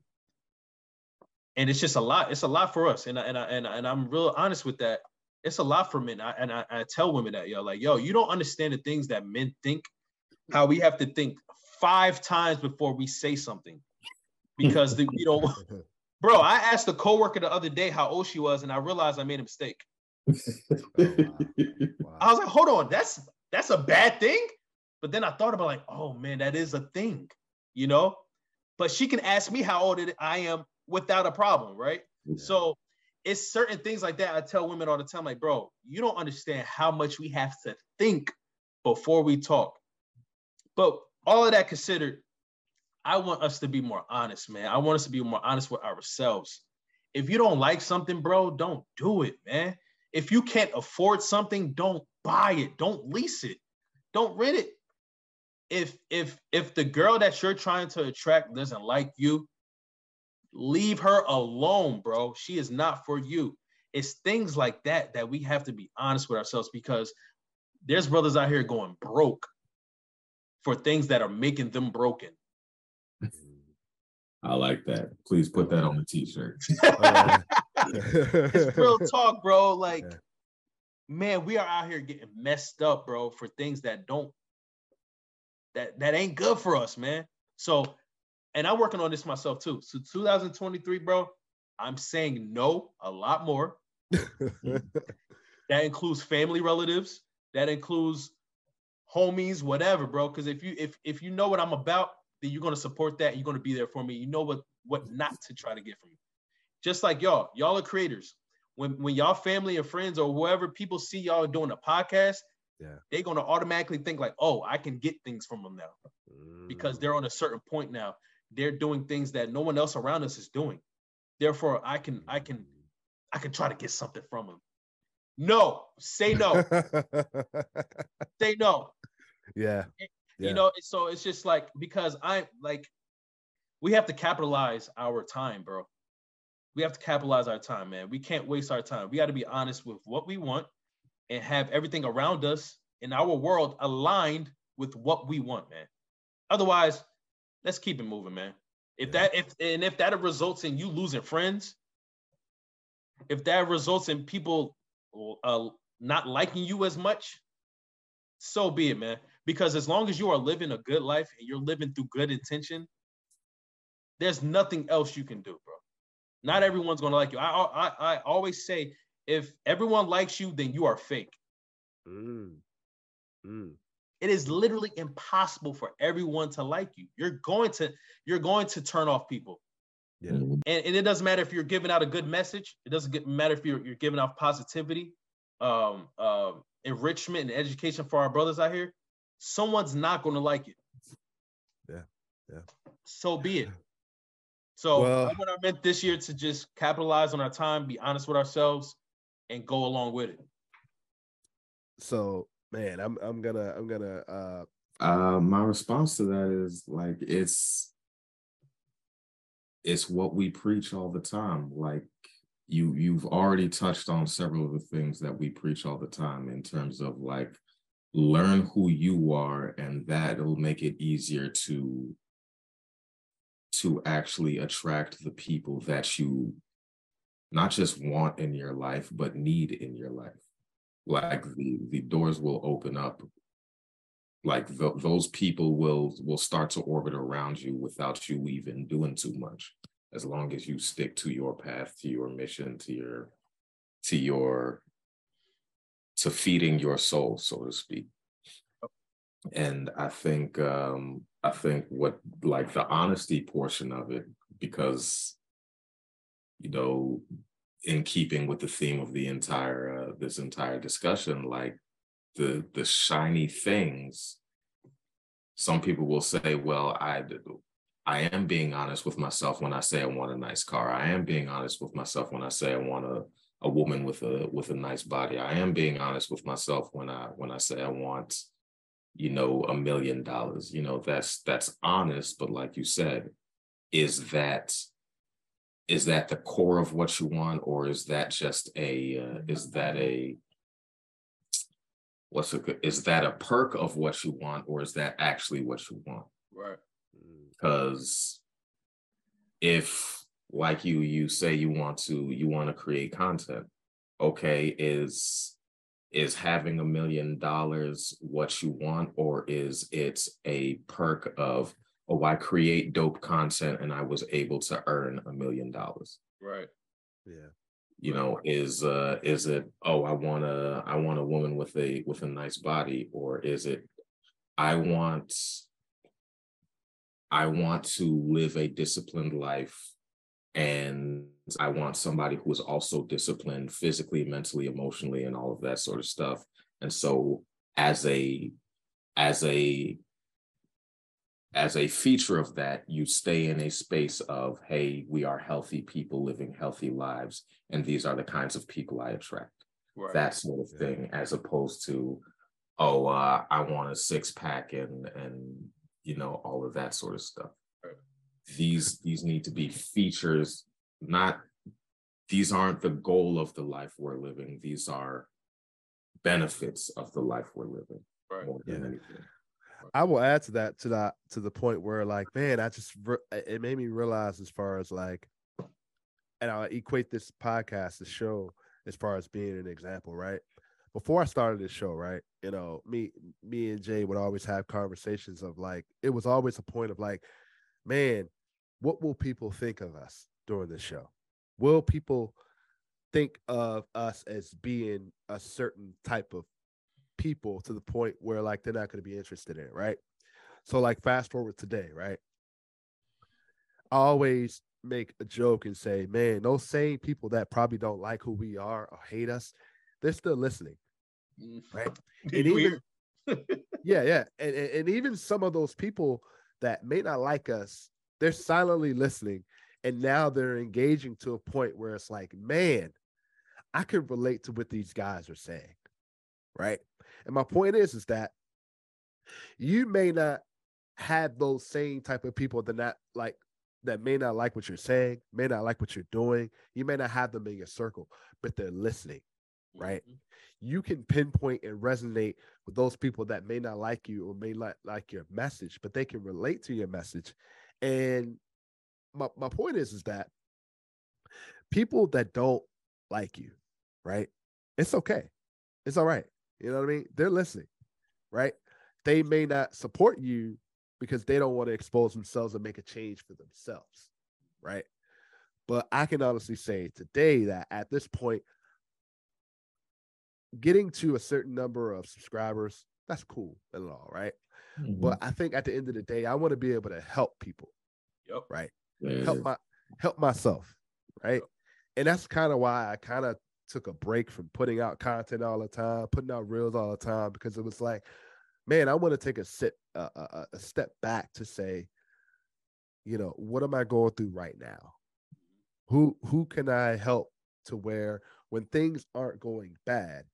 and it's just a lot. It's a lot for us, and I, and I, and, I, and I'm real honest with that. It's a lot for men, I, and I, I tell women that yo, like yo, you don't understand the things that men think. How we have to think five times before we say something because the, you know Bro, I asked a coworker the other day how old she was, and I realized I made a mistake. oh, wow. Wow. I was like, hold on, that's that's a bad thing. But then I thought about like, oh man, that is a thing, you know. But she can ask me how old I am without a problem, right? Yeah. So it's certain things like that. I tell women all the time, like, bro, you don't understand how much we have to think before we talk. But all of that considered, I want us to be more honest, man. I want us to be more honest with ourselves. If you don't like something, bro, don't do it, man. If you can't afford something, don't buy it. Don't lease it. Don't rent it. If if if the girl that you're trying to attract doesn't like you, leave her alone, bro. She is not for you. It's things like that that we have to be honest with ourselves because there's brothers out here going broke for things that are making them broken. I like that. Please put that on the t-shirt. it's real talk, bro. Like, yeah. man, we are out here getting messed up, bro, for things that don't that that ain't good for us, man. So, and I'm working on this myself too. So 2023, bro, I'm saying no a lot more. that includes family relatives. That includes homies, whatever, bro. Because if you if if you know what I'm about, then you're gonna support that. You're gonna be there for me. You know what what not to try to get from me. Just like y'all, y'all are creators. When when y'all family and friends or whoever people see y'all doing a podcast, yeah, they're gonna automatically think like, oh, I can get things from them now, mm. because they're on a certain point now. They're doing things that no one else around us is doing. Therefore, I can I can I can try to get something from them. No, say no. say no. Yeah. Yeah. You know, so it's just like because I like we have to capitalize our time, bro. We have to capitalize our time, man. We can't waste our time. We got to be honest with what we want and have everything around us in our world aligned with what we want, man. Otherwise, let's keep it moving, man. If that if and if that results in you losing friends, if that results in people uh, not liking you as much, so be it, man. Because as long as you are living a good life and you're living through good intention, there's nothing else you can do, bro. Not everyone's gonna like you. I I, I always say, if everyone likes you, then you are fake. Mm. Mm. It is literally impossible for everyone to like you. You're going to you're going to turn off people. Yeah. And, and it doesn't matter if you're giving out a good message. It doesn't matter if you're, you're giving out positivity, um, uh, enrichment, and education for our brothers out here. Someone's not going to like it. Yeah. Yeah. So be it. So well, what I meant this year to just capitalize on our time, be honest with ourselves, and go along with it. So man, I'm I'm gonna I'm gonna uh uh my response to that is like it's it's what we preach all the time. Like you you've already touched on several of the things that we preach all the time in terms of like learn who you are and that'll make it easier to to actually attract the people that you not just want in your life but need in your life. Like the the doors will open up. Like the, those people will will start to orbit around you without you even doing too much. As long as you stick to your path to your mission to your to your to feeding your soul so to speak. And i think um i think what like the honesty portion of it because you know in keeping with the theme of the entire uh, this entire discussion like the the shiny things some people will say well i i am being honest with myself when i say i want a nice car. I am being honest with myself when i say i want a, a woman with a with a nice body. I am being honest with myself when i when i say i want you know a million dollars you know that's that's honest but like you said is that is that the core of what you want or is that just a uh, is that a what's a good is that a perk of what you want or is that actually what you want? Right. Because if like you you say you want to you want to create content. Okay is is having a million dollars what you want or is it a perk of oh i create dope content and i was able to earn a million dollars? Right. Yeah. You know is uh is it oh i want a i want a woman with a with a nice body or is it i want i want to live a disciplined life and i want somebody who is also disciplined physically mentally emotionally and all of that sort of stuff and so as a as a as a feature of that, you stay in a space of, hey, we are healthy people living healthy lives, and these are the kinds of people I attract. Right. That sort of thing, as opposed to, oh, uh, I want a six pack and and you know all of that sort of stuff. Right. These these need to be features, not these aren't the goal of the life we're living. These are benefits of the life we're living. Right. More than yeah. anything. I will add to that to that to the point where like man, I just it made me realize as far as like, and I equate this podcast, the show, as far as being an example, right? Before I started this show, right, you know, me me and Jay would always have conversations of like, it was always a point of like, man, what will people think of us during this show? Will people think of us as being a certain type of people to the point where like they're not going to be interested in it, right? So like fast forward today, right? I always make a joke and say, man, those same people that probably don't like who we are or hate us, they're still listening. Mm. Right. and even, yeah, yeah. And, and, and even some of those people that may not like us, they're silently listening. And now they're engaging to a point where it's like, man, I can relate to what these guys are saying. Right. And my point is, is that you may not have those same type of people that not like that may not like what you're saying, may not like what you're doing. You may not have them in your circle, but they're listening, right? Mm-hmm. You can pinpoint and resonate with those people that may not like you or may not like your message, but they can relate to your message. And my, my point is, is that people that don't like you, right? It's okay. It's all right. You know what I mean? They're listening, right? They may not support you because they don't want to expose themselves and make a change for themselves, right? But I can honestly say today that at this point, getting to a certain number of subscribers, that's cool and all, right? Mm-hmm. But I think at the end of the day, I want to be able to help people. Yep. Right. Help my help myself. Right. Yep. And that's kind of why I kind of took a break from putting out content all the time, putting out reels all the time, because it was like, man, I want to take a sit a, a, a step back to say, you know, what am I going through right now? Who who can I help to where when things aren't going bad,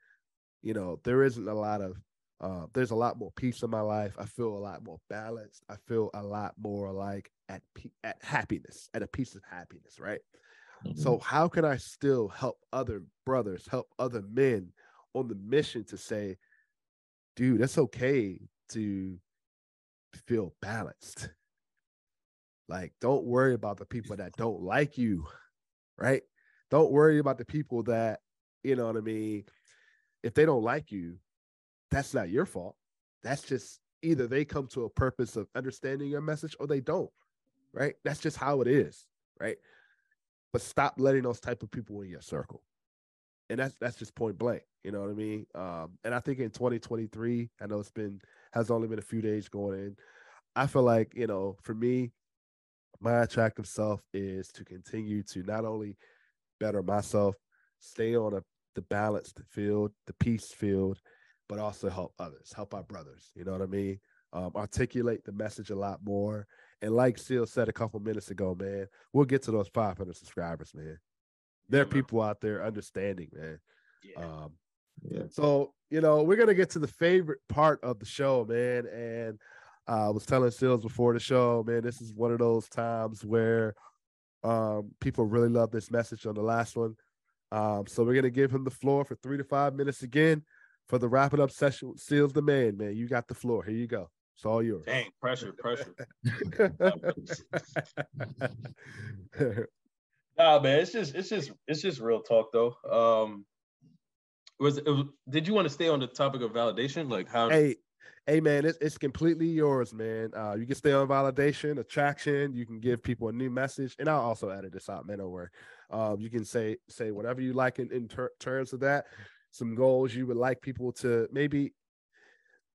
you know, there isn't a lot of uh, there's a lot more peace in my life. I feel a lot more balanced. I feel a lot more like at at happiness, at a piece of happiness, right? Mm-hmm. So how can I still help other brothers, help other men on the mission to say, dude, it's okay to feel balanced. Like, don't worry about the people that don't like you, right? Don't worry about the people that, you know what I mean? If they don't like you, that's not your fault. That's just either they come to a purpose of understanding your message or they don't, right? That's just how it is, right? but stop letting those type of people in your circle. And that's that's just point blank. You know what I mean? Um, and I think in 2023, I know it's been has only been a few days going in. I feel like, you know, for me, my attractive self is to continue to not only better myself, stay on a, the balanced field, the peace field, but also help others, help our brothers. You know what I mean? Um, articulate the message a lot more and like Seal said a couple minutes ago, man, we'll get to those 500 subscribers, man. There are people out there understanding, man. Yeah. Um, yeah. So, you know, we're going to get to the favorite part of the show, man. And uh, I was telling Seals before the show, man, this is one of those times where um, people really love this message on the last one. Um, so we're going to give him the floor for three to five minutes again for the wrapping up session. Seals the man, man. You got the floor. Here you go. It's all yours. Dang, pressure, pressure. nah, man, it's just it's just it's just real talk though. Um was, it was did you want to stay on the topic of validation? Like how hey hey man, it's it's completely yours, man. Uh you can stay on validation, attraction, you can give people a new message, and I'll also edit this out, man. Don't worry. Um, you can say say whatever you like in, in ter- terms of that. Some goals you would like people to maybe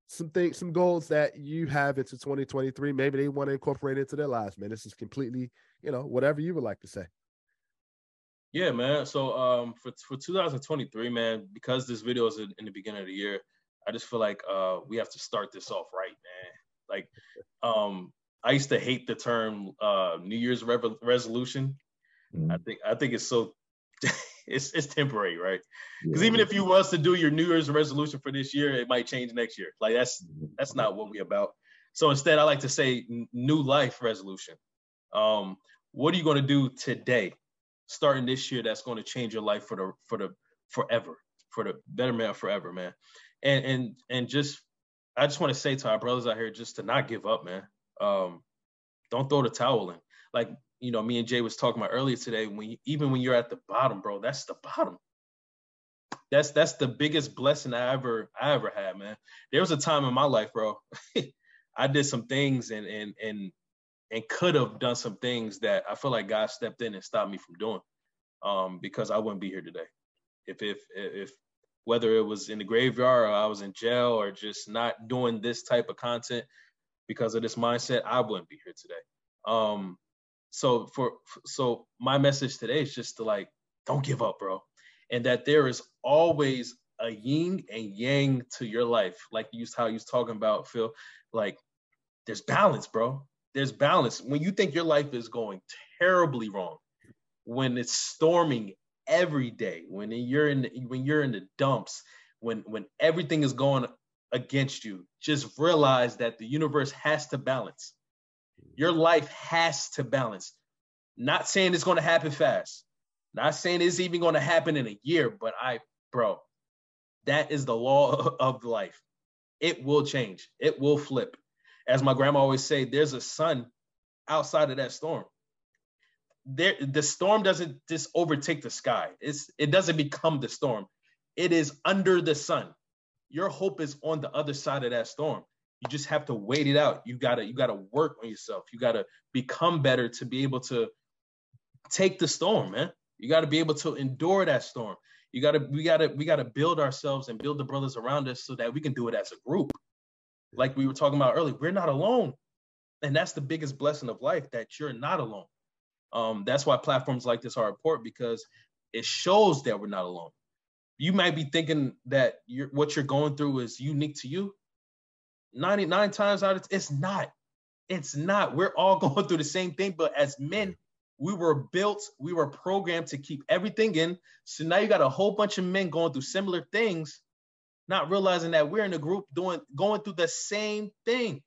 some things, some goals that you have into 2023. Maybe they want to incorporate into their lives, man. This is completely, you know, whatever you would like to say. Yeah, man. So um for for 2023, man, because this video is in, in the beginning of the year, I just feel like uh we have to start this off right, man. Like um I used to hate the term uh, New Year's re- resolution. Mm-hmm. I think I think it's so it's it's temporary, right? Because yeah. even if you was to do your New Year's resolution for this year, it might change next year. Like that's mm-hmm. that's not what we about. So instead, I like to say new life resolution. Um, what are you going to do today, starting this year, that's going to change your life for the for the forever, for the betterment forever, man. And and and just I just want to say to our brothers out here, just to not give up, man. Um, don't throw the towel in. Like you know, me and Jay was talking about earlier today. When you, even when you're at the bottom, bro, that's the bottom. That's that's the biggest blessing I ever I ever had, man. There was a time in my life, bro. I did some things and and and and could have done some things that I feel like God stepped in and stopped me from doing, um, because I wouldn't be here today. If if if whether it was in the graveyard or I was in jail or just not doing this type of content because of this mindset, I wouldn't be here today. Um, so for so my message today is just to like don't give up, bro, and that there is always a yin and yang to your life, like you how you was talking about, Phil. Like there's balance, bro. There's balance. When you think your life is going terribly wrong, when it's storming every day, when you're in the, when you're in the dumps, when when everything is going against you, just realize that the universe has to balance. Your life has to balance. Not saying it's going to happen fast. Not saying it's even going to happen in a year, but I, bro, that is the law of life. It will change. It will flip. As my grandma always say, there's a sun outside of that storm. There, the storm doesn't just overtake the sky. It's it doesn't become the storm. It is under the sun. Your hope is on the other side of that storm. You just have to wait it out. You gotta you gotta work on yourself. You gotta become better to be able to take the storm, man. You gotta be able to endure that storm. You gotta we gotta we gotta build ourselves and build the brothers around us so that we can do it as a group. Like we were talking about earlier, we're not alone. And that's the biggest blessing of life that you're not alone. Um, that's why platforms like this are important because it shows that we're not alone. You might be thinking that you're, what you're going through is unique to you. 99 times out of it's not. It's not. We're all going through the same thing, but as men, we were built, we were programmed to keep everything in. So now you got a whole bunch of men going through similar things, not realizing that we're in a group doing going through the same thing.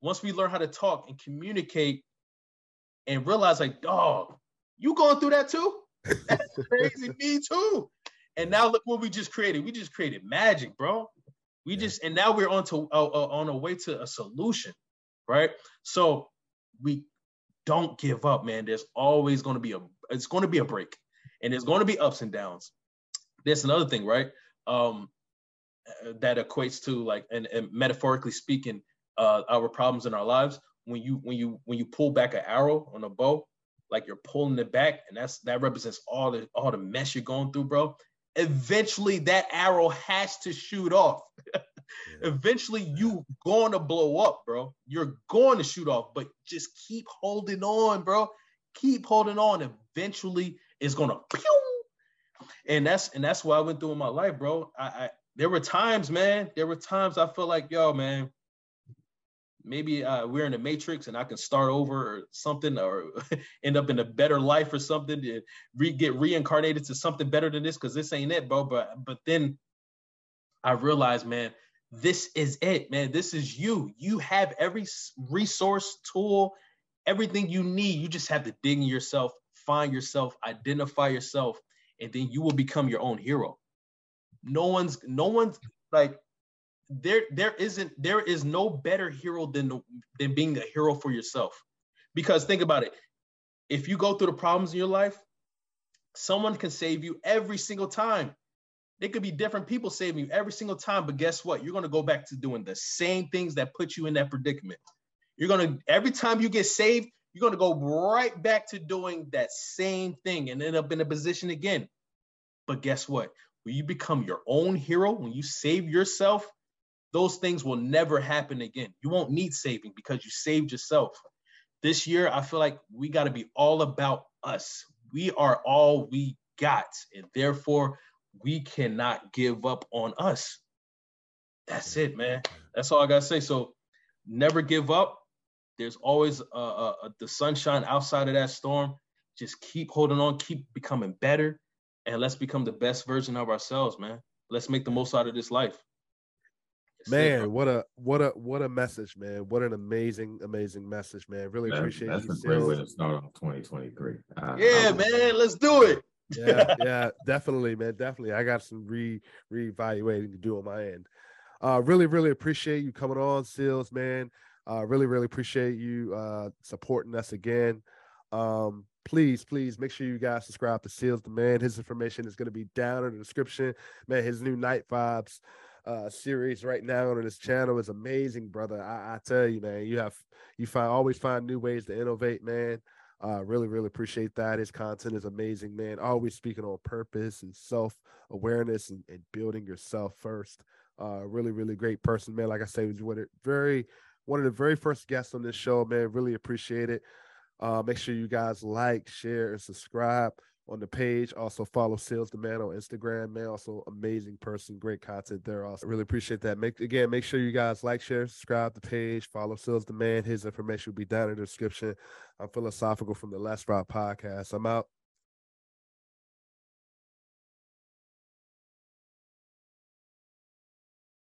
Once we learn how to talk and communicate and realize, like, dog, you going through that too? That's crazy. Me too. And now look what we just created. We just created magic, bro. We yeah. just and now we're on to uh, uh, on a way to a solution, right? So we don't give up, man. There's always going to be a it's going to be a break, and there's going to be ups and downs. There's another thing, right? Um, uh, that equates to like and, and metaphorically speaking, uh, our problems in our lives. When you when you when you pull back an arrow on a bow, like you're pulling it back, and that's that represents all the all the mess you're going through, bro eventually that arrow has to shoot off. yeah. Eventually you going to blow up, bro. You're going to shoot off, but just keep holding on, bro. Keep holding on. Eventually it's gonna pew. And that's and that's what I went through in my life, bro. I, I there were times, man. There were times I feel like, yo, man, maybe uh, we're in the matrix and I can start over or something or end up in a better life or something to re- get reincarnated to something better than this because this ain't it, bro. But but then I realized, man, this is it, man. This is you. You have every resource, tool, everything you need. You just have to dig in yourself, find yourself, identify yourself, and then you will become your own hero. No one's no one's like there there isn't there is no better hero than than being a hero for yourself. Because think about it. If you go through the problems in your life someone can save you every single time. It could be different people saving you every single time but guess what? You're going to go back to doing the same things that put you in that predicament. You're going to every time you get saved you're going to go right back to doing that same thing and end up in a position again. But guess what? When you become your own hero when you save yourself those things will never happen again. You won't need saving because you saved yourself. This year, I feel like we got to be all about us. We are all we got, and therefore, we cannot give up on us. That's it, man. That's all I got to say. So, never give up. There's always uh, uh, uh, the sunshine outside of that storm. Just keep holding on, keep becoming better, and let's become the best version of ourselves, man. Let's make the most out of this life. Man, what a what a what a message, man! What an amazing, amazing message, man! Really that, appreciate that's you. a great way to start off 2023. yeah, man, let's do it. yeah, yeah, definitely, man, definitely. I got some re reevaluating to do on my end. Uh, really, really appreciate you coming on, Seals, man. Uh, really, really appreciate you uh, supporting us again. Um, please, please make sure you guys subscribe to Seals the Man. His information is going to be down in the description. Man, his new Night Vibes uh, series right now on his channel is amazing, brother. I, I tell you, man, you have you find always find new ways to innovate, man. Uh, really, really appreciate that. His content is amazing, man. Always speaking on purpose and self awareness and, and, building yourself first. Uh, really, really great person, man. Like I say, was one of very one of the very first guests on this show, man. Really appreciate it. Uh, make sure you guys like, share, and subscribe on the page. Also follow Sales the Man on Instagram, man. Also amazing person, great content there. Also really appreciate that. Make again, make sure you guys like, share, subscribe the page, follow Sales the Man. His information will be down in the description. I'm philosophical from the Let's Rock podcast. I'm out.